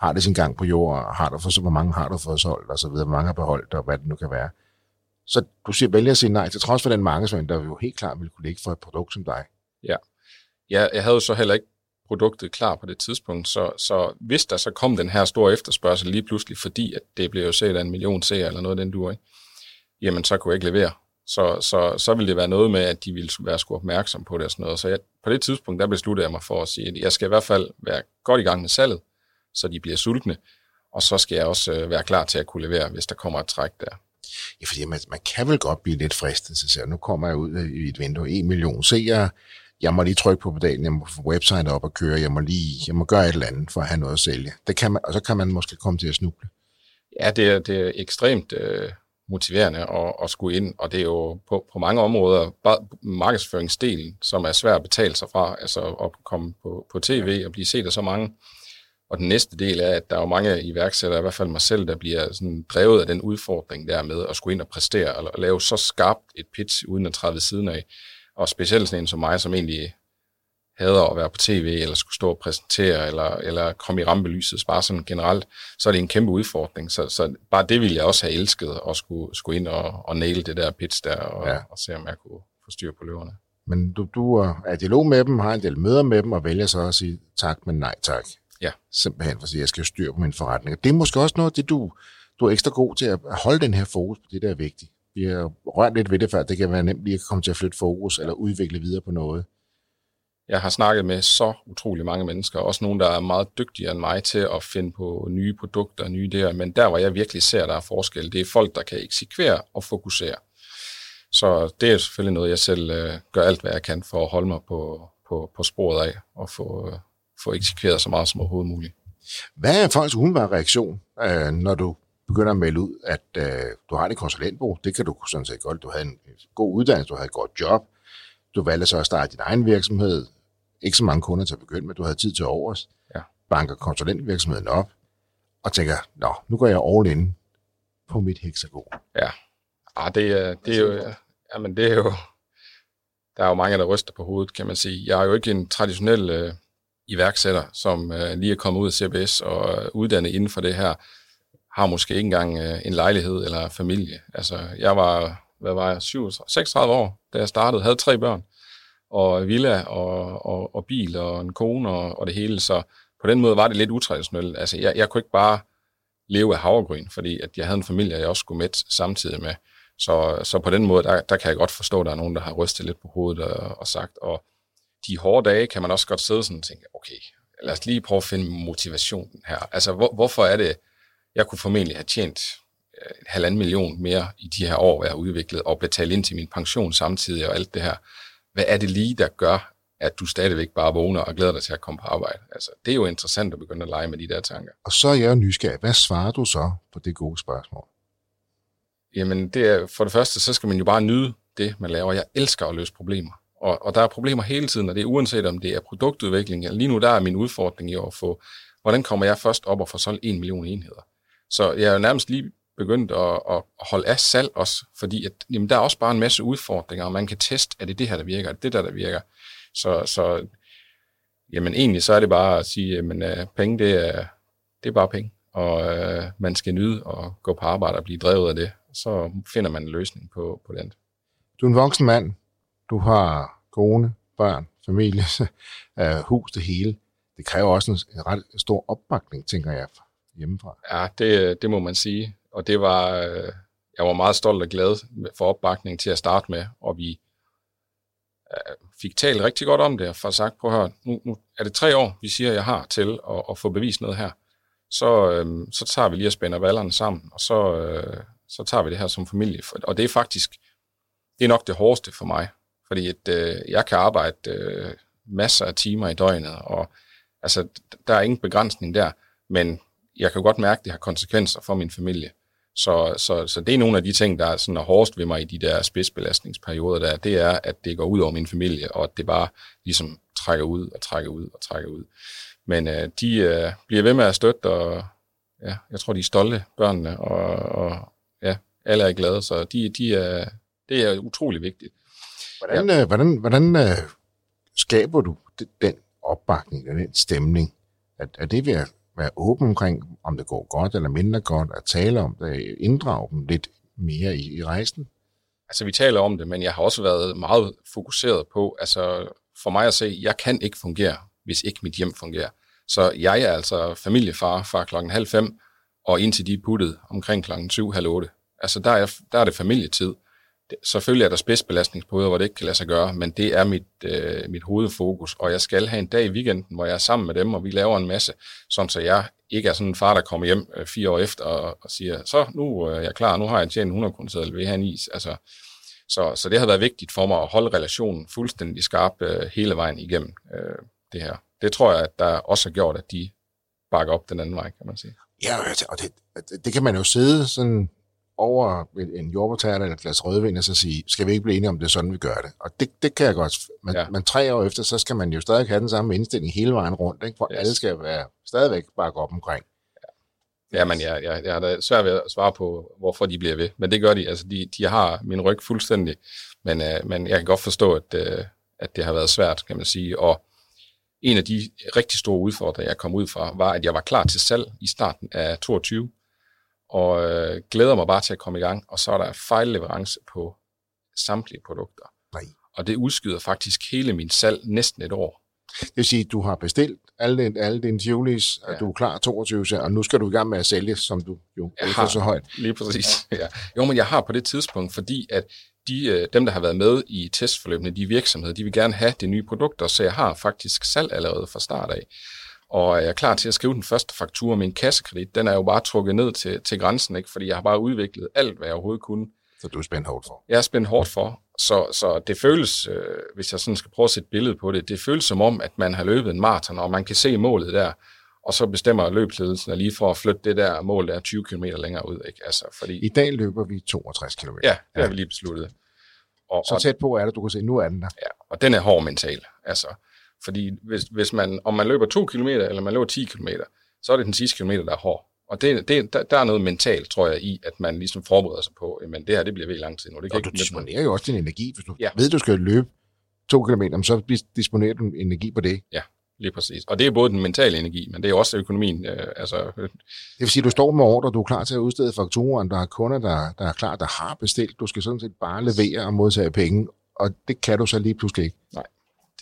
har det sin gang på jorden, har du for, så hvor mange har du fået solgt, og så videre, hvor mange har beholdt, og hvad det nu kan være. Så du siger, vælger at sige nej, til trods for den markedsføring, der jo helt klart ville kunne ligge for et produkt som dig. Ja, ja jeg havde jo så heller ikke produktet klar på det tidspunkt, så, så hvis der så kom den her store efterspørgsel lige pludselig, fordi at det blev jo set af en million seere eller noget af den du, ikke? jamen så kunne jeg ikke levere. Så, så, så ville det være noget med, at de ville være sgu opmærksom på det og sådan noget. Så jeg, på det tidspunkt, der besluttede jeg mig for at sige, at jeg skal i hvert fald være godt i gang med salget, så de bliver sultne, og så skal jeg også øh, være klar til at kunne levere, hvis der kommer et træk der. Ja, fordi man, man kan vel godt blive lidt fristet til at nu kommer jeg ud i et vindue, en million seere, jeg må lige trykke på pedalen, jeg må få website op og køre, jeg må lige, jeg må gøre et eller andet for at have noget at sælge. Det kan man, og så kan man måske komme til at snuble. Ja, det er, det er ekstremt øh, motiverende at, at skulle ind, og det er jo på, på mange områder bare markedsføringsdelen, som er svær at betale sig fra, altså at komme på, på tv og blive set af så mange. Og den næste del er, at der er jo mange iværksættere, i hvert fald mig selv, der bliver sådan drevet af den udfordring der med at skulle ind og præstere, og lave så skarpt et pitch, uden at træde ved siden af. Og specielt sådan en som mig, som egentlig hader at være på tv, eller skulle stå og præsentere, eller, eller komme i rampelyset, bare sådan generelt, så er det en kæmpe udfordring. Så, så bare det ville jeg også have elsket, at skulle, skulle ind og, og nail det der pitch der, og, ja. og se om jeg kunne få styr på løverne. Men du, du er i dialog med dem, har en del møder med dem, og vælger så at sige tak, men nej tak. Ja. Simpelthen for at sige, at jeg skal styre på min forretning. Det er måske også noget, det du, du er ekstra god til at holde den her fokus på det, der er vigtigt. Vi har rørt lidt ved det før, det kan være nemt lige at komme til at flytte fokus, eller udvikle videre på noget. Jeg har snakket med så utrolig mange mennesker, også nogle, der er meget dygtigere end mig til at finde på nye produkter og nye idéer, men der, hvor jeg virkelig ser, der er forskel, det er folk, der kan eksekvere og fokusere. Så det er selvfølgelig noget, jeg selv øh, gør alt, hvad jeg kan for at holde mig på, på på, sporet af og få, øh, få eksekveret så meget som overhovedet muligt. Hvad er folks umiddelbare reaktion, øh, når du begynder at melde ud, at øh, du har det konsulentbrug? Det kan du sådan set godt. Du havde en god uddannelse, du havde et godt job. Du valgte så at starte din egen virksomhed. Ikke så mange kunder til at begynde med. Du havde tid til overs. Ja. Banker konsulentvirksomheden op og tænker, nå, nu går jeg all in på mit hexagon. Ja, ah, det, er, det er jo, jamen det er jo, der er jo mange, der ryster på hovedet, kan man sige. Jeg er jo ikke en traditionel øh, iværksætter, som øh, lige er kommet ud af CBS og øh, uddannet inden for det her, har måske ikke engang øh, en lejlighed eller familie. Altså, jeg var, hvad var jeg, 37, 36 år, da jeg startede, havde tre børn, og villa og, og, og bil og en kone og, og det hele, så på den måde var det lidt utraditionelt. Altså, jeg, jeg kunne ikke bare leve af havregryn, fordi at jeg havde en familie, jeg også skulle med samtidig med. Så, så på den måde, der, der kan jeg godt forstå, at der er nogen, der har rystet lidt på hovedet og, og sagt, og de hårde dage kan man også godt sidde sådan og tænke, okay, lad os lige prøve at finde motivationen her. Altså, hvor, hvorfor er det, jeg kunne formentlig have tjent halvanden million mere i de her år, jeg har udviklet, og betale ind til min pension samtidig og alt det her. Hvad er det lige, der gør, at du stadigvæk bare vågner og glæder dig til at komme på arbejde? Altså, det er jo interessant at begynde at lege med de der tanker. Og så er jeg nysgerrig. Hvad svarer du så på det gode spørgsmål? Jamen, det er, for det første, så skal man jo bare nyde det, man laver. Jeg elsker at løse problemer. Og, og der er problemer hele tiden, og det er uanset om det er produktudvikling. Lige nu der er min udfordring i at få, hvordan kommer jeg først op og få solgt en million enheder? Så jeg er jo nærmest lige begyndt at, at holde af salg også, fordi at, jamen, der er også bare en masse udfordringer, og man kan teste, er det det her, der virker, er det det der, der virker. Så, så jamen, egentlig så er det bare at sige, at uh, penge, det er, det er bare penge, og uh, man skal nyde og gå på arbejde og blive drevet af det. Så finder man en løsning på, på det. Du er en voksen mand. Du har kone, børn, familie, hus, det hele. Det kræver også en ret stor opbakning, tænker jeg, hjemmefra. Ja, det, det må man sige. Og det var, øh, jeg var meget stolt og glad for opbakningen til at starte med, og vi øh, fik talt rigtig godt om det, og for sagt, på høre, nu, nu er det tre år, vi siger, jeg har til at, at få bevist noget her. Så, øh, så tager vi lige og spænder ballerne sammen, og så, øh, så tager vi det her som familie. Og det er faktisk, det er nok det hårdeste for mig, fordi at, øh, jeg kan arbejde øh, masser af timer i døgnet, og altså, der er ingen begrænsning der, men jeg kan godt mærke, at det har konsekvenser for min familie. Så, så, så det er nogle af de ting, der er sådan er hårdest ved mig i de der spidsbelastningsperioder der, det er, at det går ud over min familie, og at det bare ligesom trækker ud og trækker ud og trækker ud. Men øh, de øh, bliver ved med at støtte, og ja, jeg tror, de er stolte, børnene, og, og ja, alle er glade, så de, de er, det er utrolig vigtigt. Hvordan, ja. øh, hvordan, hvordan øh, skaber du den opbakning, den stemning? Er, er det ved at være åben omkring, om det går godt eller mindre godt, at tale om det, inddrage dem lidt mere i, i rejsen? Altså, vi taler om det, men jeg har også været meget fokuseret på, altså for mig at se, jeg kan ikke fungere, hvis ikke mit hjem fungerer. Så jeg er altså familiefar fra klokken halv fem, og indtil de er puttet omkring klokken syv, halv otte. Altså, der er, der er det familietid selvfølgelig er der spidsbelastningsperioder, hvor det ikke kan lade sig gøre, men det er mit, øh, mit hovedfokus, og jeg skal have en dag i weekenden, hvor jeg er sammen med dem, og vi laver en masse, sådan så jeg ikke er sådan en far, der kommer hjem øh, fire år efter og, og siger, så nu øh, er jeg klar, nu har jeg tjent 100 kroner, vil have en is. Altså, så, så det har været vigtigt for mig at holde relationen fuldstændig skarp øh, hele vejen igennem øh, det her. Det tror jeg, at der også har gjort, at de bakker op den anden vej, kan man sige. Ja, og det, det kan man jo sidde sådan over en jordbærtærte eller et glas rødvin og så sige, skal vi ikke blive enige om, det er sådan, vi gør det? Og det, det kan jeg godt. Men, ja. men tre år efter, så skal man jo stadig have den samme indstilling hele vejen rundt, ikke? for yes. alle skal være stadigvæk bare gå op omkring. Ja, men jeg, jeg, jeg har da svært ved at svare på, hvorfor de bliver ved. Men det gør de. Altså, de, de har min ryg fuldstændig. Men, uh, men jeg kan godt forstå, at, uh, at det har været svært, kan man sige. Og en af de rigtig store udfordringer, jeg kom ud fra, var, at jeg var klar til salg i starten af 22 og øh, glæder mig bare til at komme i gang, og så er der fejlleverance på samtlige produkter. Nej. Og det udskyder faktisk hele min salg næsten et år. Det vil sige, at du har bestilt alle, din, alle dine Tivolis, ja. du er klar 22, og nu skal du i gang med at sælge, som du jo ikke har så højt. Lige præcis, ja. Jo, men jeg har på det tidspunkt, fordi at de, øh, dem, der har været med i testforløbene, de virksomheder, de vil gerne have de nye produkter, så jeg har faktisk salg allerede fra start af og jeg er klar til at skrive den første faktura en kassekredit. Den er jo bare trukket ned til, til grænsen, ikke? fordi jeg har bare udviklet alt, hvad jeg overhovedet kunne. Så du er spændt hårdt for? Jeg er spændt hårdt for, Så, så det føles, øh, hvis jeg sådan skal prøve at sætte billede på det, det føles som om, at man har løbet en maraton, og man kan se målet der, og så bestemmer løbsledelsen lige for at flytte det der mål, der er 20 km længere ud. Ikke? Altså, fordi, I dag løber vi 62 km. ja, det har vi lige besluttet. Og, Så tæt på er det, du kan se, nu er den der. Ja, og den er hård mental. Altså, fordi hvis, hvis man, om man løber 2 km eller man løber 10 km, så er det den sidste kilometer, der er hård. Og det, det, der, der er noget mentalt, tror jeg, i, at man ligesom forbereder sig på, men det her, det bliver ved lang tid nu. Det kan Og du ikke noget. disponerer jo også din energi. Hvis du Ja. ved, du skal løbe to kilometer, så dis- disponerer du energi på det. Ja, lige præcis. Og det er både den mentale energi, men det er også økonomien. Øh, altså, Det vil sige, at du står med ordre, du er klar til at udstede fakturen, der er kunder, der, der er klar, der har bestilt. Du skal sådan set bare levere og modtage penge, og det kan du så lige pludselig ikke.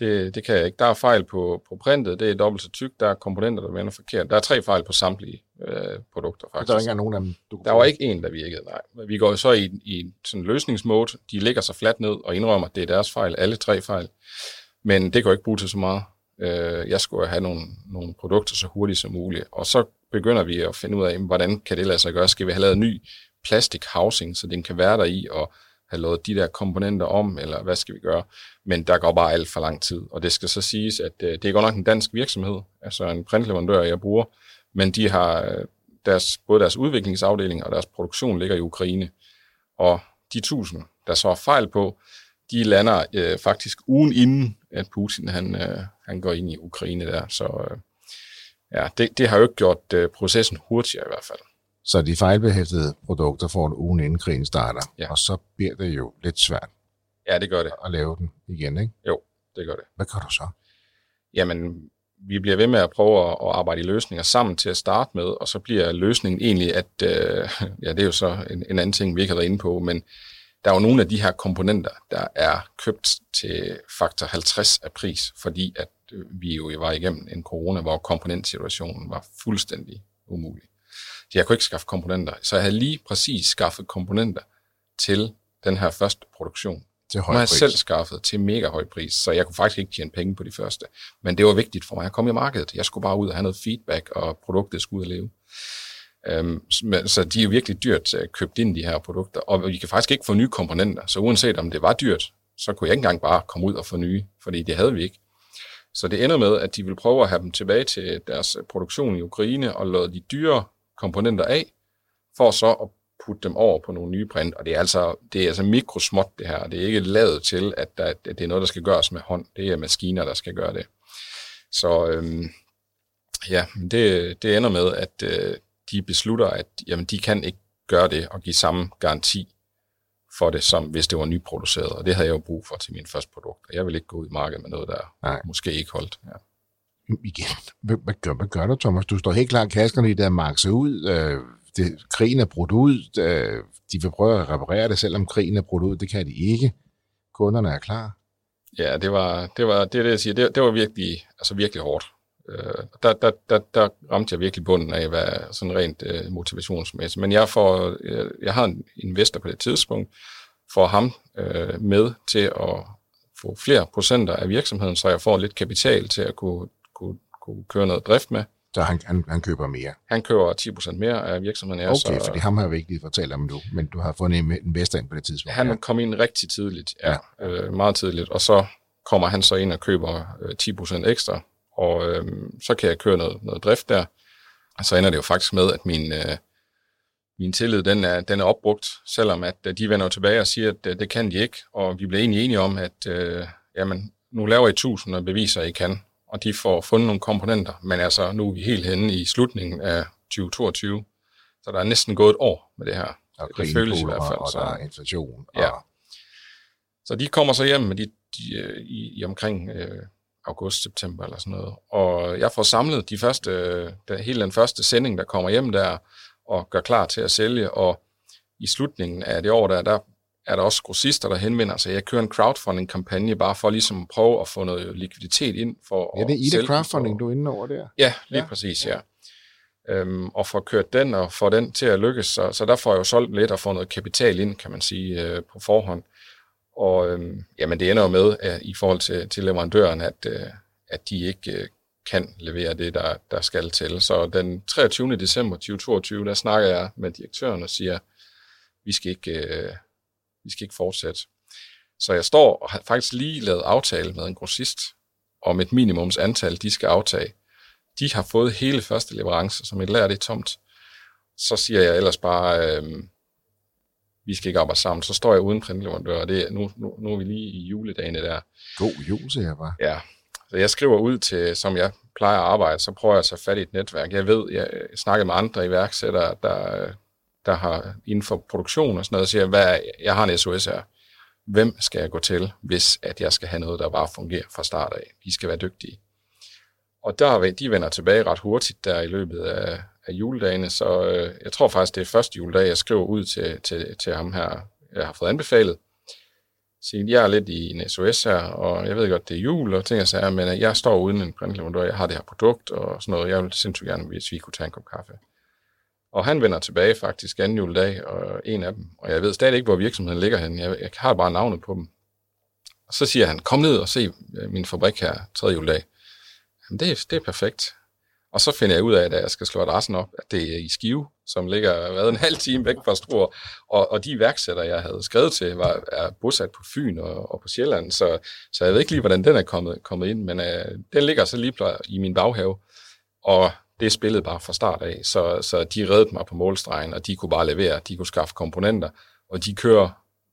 Det, det kan jeg ikke. Der er fejl på, på printet, det er dobbelt så tykt, der er komponenter, der vender forkert. Der er tre fejl på samtlige øh, produkter, faktisk. der er ikke nogen af dem, du Der var ikke en, der virkede, nej. Vi går så i, i sådan en løsningsmode. De ligger så fladt ned og indrømmer, at det er deres fejl, alle tre fejl. Men det kan jo ikke bruge til så meget. Øh, Jeg skulle have nogle, nogle produkter så hurtigt som muligt. Og så begynder vi at finde ud af, hvordan kan det lade sig gøre? Skal vi have lavet ny plastic housing, så den kan være der i, og have lavet de der komponenter om, eller hvad skal vi gøre? Men der går bare alt for lang tid. Og det skal så siges, at øh, det er godt nok en dansk virksomhed, altså en printleverandør, jeg bruger, men de har øh, deres, både deres udviklingsafdeling og deres produktion ligger i Ukraine. Og de tusind, der så er fejl på, de lander øh, faktisk ugen inden, at Putin han, øh, han går ind i Ukraine der. Så øh, ja, det, det har jo ikke gjort øh, processen hurtigere i hvert fald. Så de fejlbehæftede produkter får en ugen inden krigen starter, Ja. og så bliver det jo lidt svært Ja, det gør det. at lave den igen, ikke? Jo, det gør det. Hvad gør du så? Jamen, vi bliver ved med at prøve at, at arbejde i løsninger sammen til at starte med, og så bliver løsningen egentlig, at øh, ja, det er jo så en, en anden ting, vi ikke har været inde på, men der er jo nogle af de her komponenter, der er købt til faktor 50 af pris, fordi at øh, vi jo var igennem en corona, hvor komponentsituationen var fuldstændig umulig. Så jeg kunne ikke skaffe komponenter, så jeg havde lige præcis skaffet komponenter til den her første produktion. Til høj har jeg pris. selv skaffet til mega høj pris, så jeg kunne faktisk ikke tjene penge på de første. Men det var vigtigt for mig at komme i markedet. Jeg skulle bare ud og have noget feedback, og produktet skulle ud og leve. Øhm, så de er jo virkelig dyrt øh, købt ind, de her produkter. Og vi kan faktisk ikke få nye komponenter. Så uanset om det var dyrt, så kunne jeg ikke engang bare komme ud og få nye, fordi det havde vi ikke. Så det ender med, at de vil prøve at have dem tilbage til deres produktion i Ukraine og lade de dyre komponenter af, for så at putte dem over på nogle nye print. Og det er altså, det er altså mikrosmåt det her. Det er ikke lavet til, at, der, at det er noget, der skal gøres med hånd. Det er maskiner, der skal gøre det. Så øhm, ja, det, det ender med, at øh, de beslutter, at jamen, de kan ikke gøre det og give samme garanti for det, som hvis det var nyproduceret. Og det havde jeg jo brug for til min første produkt. Og jeg vil ikke gå ud i markedet med noget, der Nej. måske ikke holdt. Ja. Igen, hvad, hvad, gør, hvad gør du, Thomas? Du står helt klart kaskerne i der makse ud. Øh, det, krigen er brudt ud. Øh, de vil prøve at reparere det, selvom krigen er brudt ud. Det kan de ikke. Kunderne er klar. Ja, det var det, var, det, det jeg siger. Det, det var virkelig, altså virkelig hårdt. Øh, der, der, der, der ramte jeg virkelig bunden af, hvad sådan rent øh, motivationsmæssigt. Men jeg, får, øh, jeg har en investor på det tidspunkt, får ham øh, med til at få flere procenter af virksomheden, så jeg får lidt kapital til at kunne, kunne, køre noget drift med. Så han, han, han køber mere. Han køber 10% mere af virksomheden. Okay, så, for det ham har jo ikke lige fortalt om nu, men du har fundet en investor ind på det tidspunkt. Han ja. kom ind rigtig tidligt, ja, ja. Øh, meget tidligt, og så kommer han så ind og køber øh, 10% ekstra, og øh, så kan jeg køre noget, noget drift der. Og så ender det jo faktisk med, at min, øh, min tillid, den er, den er opbrugt, selvom at øh, de vender tilbage og siger, at øh, det kan de ikke, og vi bliver egentlig enige om, at øh, jamen, nu laver I 1000 og beviser, at I kan, og de får fundet nogle komponenter, men altså nu er vi helt henne i slutningen af 2022, så der er næsten gået et år med det her. og det føles i hvert fald. Og, der er inflation. Ja. Og, Så de kommer så hjem med de, de, øh, i, i omkring øh, august-september eller sådan noget. Og jeg får samlet de første, øh, der, hele den første sending, der kommer hjem der, og gør klar til at sælge. Og i slutningen af det år, der, der er der også grossister, der henvender sig. Jeg kører en crowdfunding-kampagne bare for ligesom at prøve at få noget likviditet ind. For ja, det er Ida Crowdfunding, du er inde over der. Ja, lige Ja. ja. præcis, ja. Øhm, og får kørt den og får den til at lykkes. Så, så der får jeg jo solgt lidt og får noget kapital ind, kan man sige, øh, på forhånd. Og øhm, jamen, det ender jo med, at, i forhold til, til leverandøren, at, øh, at de ikke øh, kan levere det, der, der skal til. Så den 23. december 2022, der snakker jeg med direktøren og siger, vi skal ikke, øh, vi skal ikke fortsætte. Så jeg står og har faktisk lige lavet aftale med en grossist om et minimums antal, de skal aftage. De har fået hele første leverance, som et lager det er tomt. Så siger jeg ellers bare, øh, vi skal ikke arbejde sammen. Så står jeg uden printleverandør, og det, er- nu, nu, nu er vi lige i juledagene der. God jul, siger jeg bare. Ja, så jeg skriver ud til, som jeg plejer at arbejde, så prøver jeg at tage fat i et netværk. Jeg ved, jeg snakker med andre iværksættere, der, der har inden for produktion og sådan noget, siger, hvad, jeg har en SOS her. Hvem skal jeg gå til, hvis at jeg skal have noget, der bare fungerer fra start af? De skal være dygtige. Og der, de vender tilbage ret hurtigt der i løbet af, af juledagene, så øh, jeg tror faktisk, det er første juledag, jeg skriver ud til, til, til ham her, jeg har fået anbefalet, Så jeg er lidt i en SOS her, og jeg ved godt, det er jul og ting og sager, men jeg står uden en printleverandør, jeg har det her produkt og sådan noget, jeg vil sindssygt gerne, hvis vi kunne tage en kop kaffe. Og han vender tilbage faktisk anden juledag, og en af dem, og jeg ved stadig ikke, hvor virksomheden ligger henne, jeg, jeg har bare navnet på dem. Og så siger han, kom ned og se øh, min fabrik her tredje juledag. Jamen, det, er- det er perfekt. Og så finder jeg ud af, at jeg skal slå adressen op, at det er i Skive, som ligger hvad, en halv time væk fra Struer. Og, og de iværksættere, jeg havde skrevet til, var er bosat på Fyn og, og på Sjælland, så, så jeg ved ikke lige, hvordan den er kommet, kommet ind, men øh, den ligger så lige i min baghave. Og det spillede bare fra start af, så, så de reddede mig på målstregen, og de kunne bare levere, de kunne skaffe komponenter, og de kører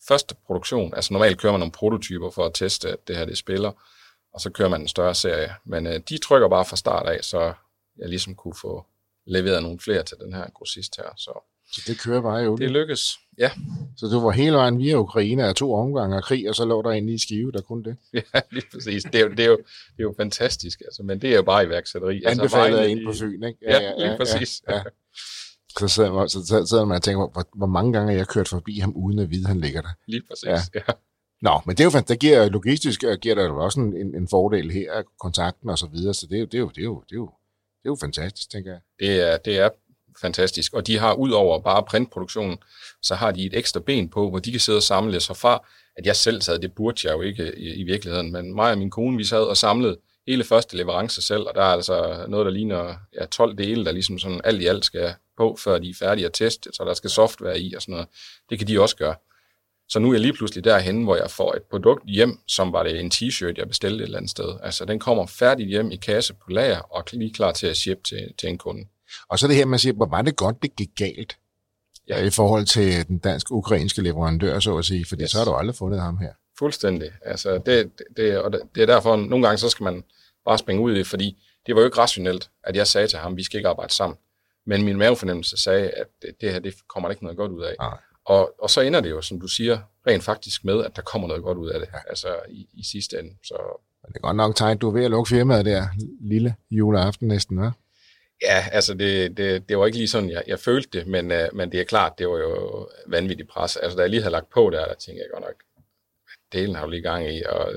første produktion. Altså normalt kører man nogle prototyper for at teste, at det her det spiller, og så kører man en større serie. Men øh, de trykker bare fra start af, så jeg ligesom kunne få leveret nogle flere til den her grossist her. Så så det kører bare jo. det lykkes. Ja, Så du var hele vejen via Ukraine af to omgange af krig, og så lå der inde i Skive, der kunne det. ja lige præcis. Det er, jo, det, er jo, det er jo fantastisk, altså, men det er jo bare iværksætteri. Anbefalet af vejen en i- på Fyn, ikke? Ja, lige præcis. Ja, ja. Så sidder man, så sidder- man og tænker, hvor, hvor mange gange har jeg kørt forbi ham, uden at vide, at han ligger der. Lige præcis, Ja. ja. ja. Nå, men det er jo fantastisk. Det giver logistisk øh, giver der jo også en, en, en fordel her, kontakten og så videre, så det er jo, det er jo, det er jo, det er jo, det er jo fantastisk, tænker jeg. Det er, det er fantastisk. Og de har ud over bare printproduktionen, så har de et ekstra ben på, hvor de kan sidde og samle sig fra, at jeg selv sad, det burde jeg jo ikke i, i virkeligheden, men mig og min kone, vi sad og samlede hele første leverance selv, og der er altså noget, der ligner ja, 12 dele, der ligesom sådan alt i alt skal på, før de er færdige at teste, så der skal software i og sådan noget. Det kan de også gøre. Så nu er jeg lige pludselig derhen, hvor jeg får et produkt hjem, som var det en t-shirt, jeg bestilte et eller andet sted. Altså, den kommer færdigt hjem i kasse på lager, og lige klar til at ship til, til en kunde. Og så det her, man siger, hvor var det godt, det gik galt Ja. ja. i forhold til den dansk-ukrainske leverandør, så at sige, fordi Yes. så har du aldrig fundet ham her. Fuldstændig. Altså, det, det, og det det er derfor, nogle gange så skal man bare springe ud i det, fordi det var jo ikke rationelt, at jeg sagde til ham, vi skal ikke arbejde sammen. Men min mavefornemmelse sagde, at det, her, det kommer der ikke noget godt ud af. Nej. Og, og så ender det jo, som du siger, rent faktisk med, at der kommer noget godt ud af det, altså i, i sidste ende. Så det er godt nok tegn, du er ved at lukke firmaet der, lille juleaften næsten, hva'? Ja, altså det, det, det var ikke lige sådan, jeg, jeg følte det, men, uh, men det er klart, det var jo vanvittigt pres. Altså da jeg lige havde lagt på der, der tænkte jeg godt nok, delen har du lige gang i, og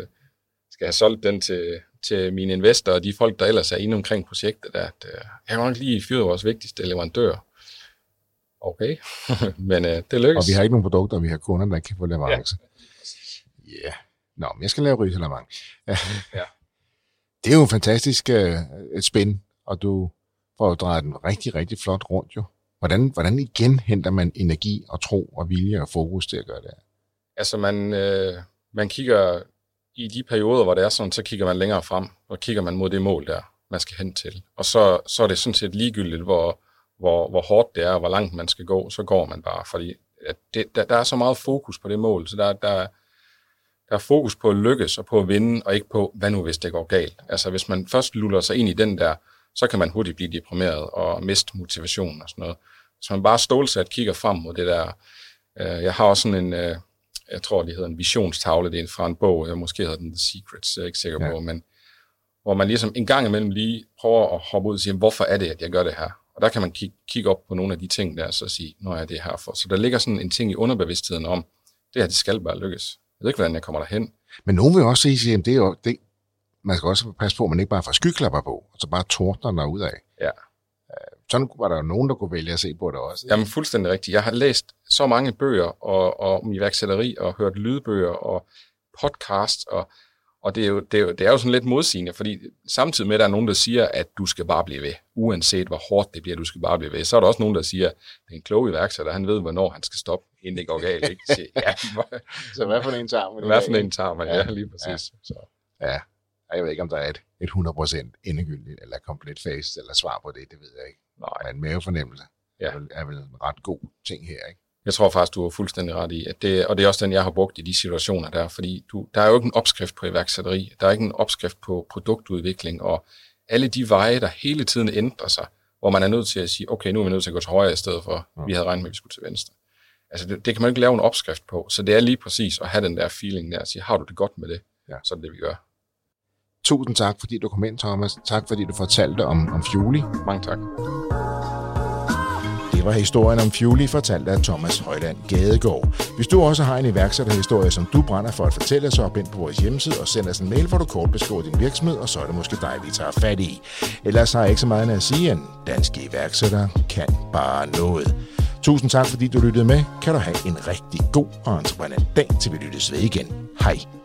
skal jeg have solgt den til, til mine investorer og de folk, der ellers er inde omkring projektet, der, at uh, jeg har nok lige fyret vores vigtigste leverandør. Okay, men uh, det lykkedes. Og vi har ikke nogen produkter, vi har kunder, der kan få leverance. Ja. Yeah. Nå, men jeg skal lave risalamang. Ja. Det er jo en fantastisk et spin, og du får jo drejet den rigtig, rigtig flot rundt jo. Hvordan, hvordan igen henter man energi og tro og vilje og fokus til at gøre det? Altså man, øh, man kigger i de perioder, hvor det er sådan, så kigger man længere frem, og kigger man mod det mål der, man skal hen til. Og så, så er det sådan set ligegyldigt, hvor, hvor, hvor hårdt det er, og hvor langt man skal gå, så går man bare, fordi at det, der, der er så meget fokus på det mål, så der, der, der er fokus på at lykkes og på at vinde, og ikke på, hvad nu hvis det går galt. Altså hvis man først luller sig ind i den der, så kan man hurtigt blive deprimeret og miste motivationen og sådan noget. Hvis man bare stålsat kigger frem mod det der, øh, jeg har også sådan en, øh, jeg tror det hedder en visionstavle, det er fra en bog, jeg måske hedder den The Secrets, jeg er ikke sikker Ja. på, men hvor man ligesom en gang imellem lige prøver at hoppe ud og sige, hvorfor er det, at jeg gør det her? Og der kan man kigge, kigge op på nogle af de ting der, og så sige, når er det her for. Så der ligger sådan en ting i underbevidstheden om, det her, det skal bare lykkes. Jeg ved ikke, hvordan jeg kommer derhen. Men nogen vil også sige, at det er jo, det, man skal også passe på, at man ikke bare får skyklapper på, og så bare tordner der ud af. Ja. Sådan var der jo nogen, der kunne vælge at se på det også. Jamen fuldstændig rigtigt. Jeg har læst så mange bøger og, og om iværksætteri og hørt lydbøger og podcast, og, Og det er, jo, det, er jo, det er jo sådan lidt modsigende, fordi samtidig med, at der er nogen, der siger, at du skal bare blive ved, uanset hvor hårdt det bliver, du skal bare blive ved, så er der også nogen, der siger, at det er en klog iværksætter, han ved, hvornår han skal stoppe, inden det går galt. Ikke? Så, ja, så hvad for en tager man? Hvad for en tager man, ja, ja lige præcis. Ja. Så. ja. Jeg ved ikke, om der er et, et 100% endegyldigt eller komplet face eller svar på det, det ved jeg ikke. Nej. Men mavefornemmelse ja. er vel en ret god ting her, ikke? Jeg tror faktisk, du er fuldstændig ret i, at det, og det er også den, jeg har brugt i de situationer der, fordi du, der er jo ikke en opskrift på iværksætteri, der er ikke en opskrift på produktudvikling, og alle de veje, der hele tiden ændrer sig, hvor man er nødt til at sige, okay, nu er vi nødt til at gå til højre i stedet for, ja. vi havde regnet med, at vi skulle til venstre. Altså, det, det kan man ikke lave en opskrift på, så det er lige præcis at have den der feeling der, at sige, har du det godt med det, ja. så er det det, vi gør. Tusind tak, fordi du kom ind, Thomas. Tak, fordi du fortalte om, om Fjuli. Mange tak. Det var historien om Fuely, fortalt af Thomas Højland Gadegaard. Hvis du også har en iværksætterhistorie, som du brænder for at fortælle, så op ind på vores hjemmeside og send os en mail, hvor du kort beskriver din virksomhed, og så er det måske dig, vi tager fat i. Ellers har jeg ikke så meget at sige, end danske iværksættere kan bare noget. Tusind tak, fordi du lyttede med. Kan du have en rigtig god og entreprenant dag, til vi lyttes ved igen. Hej.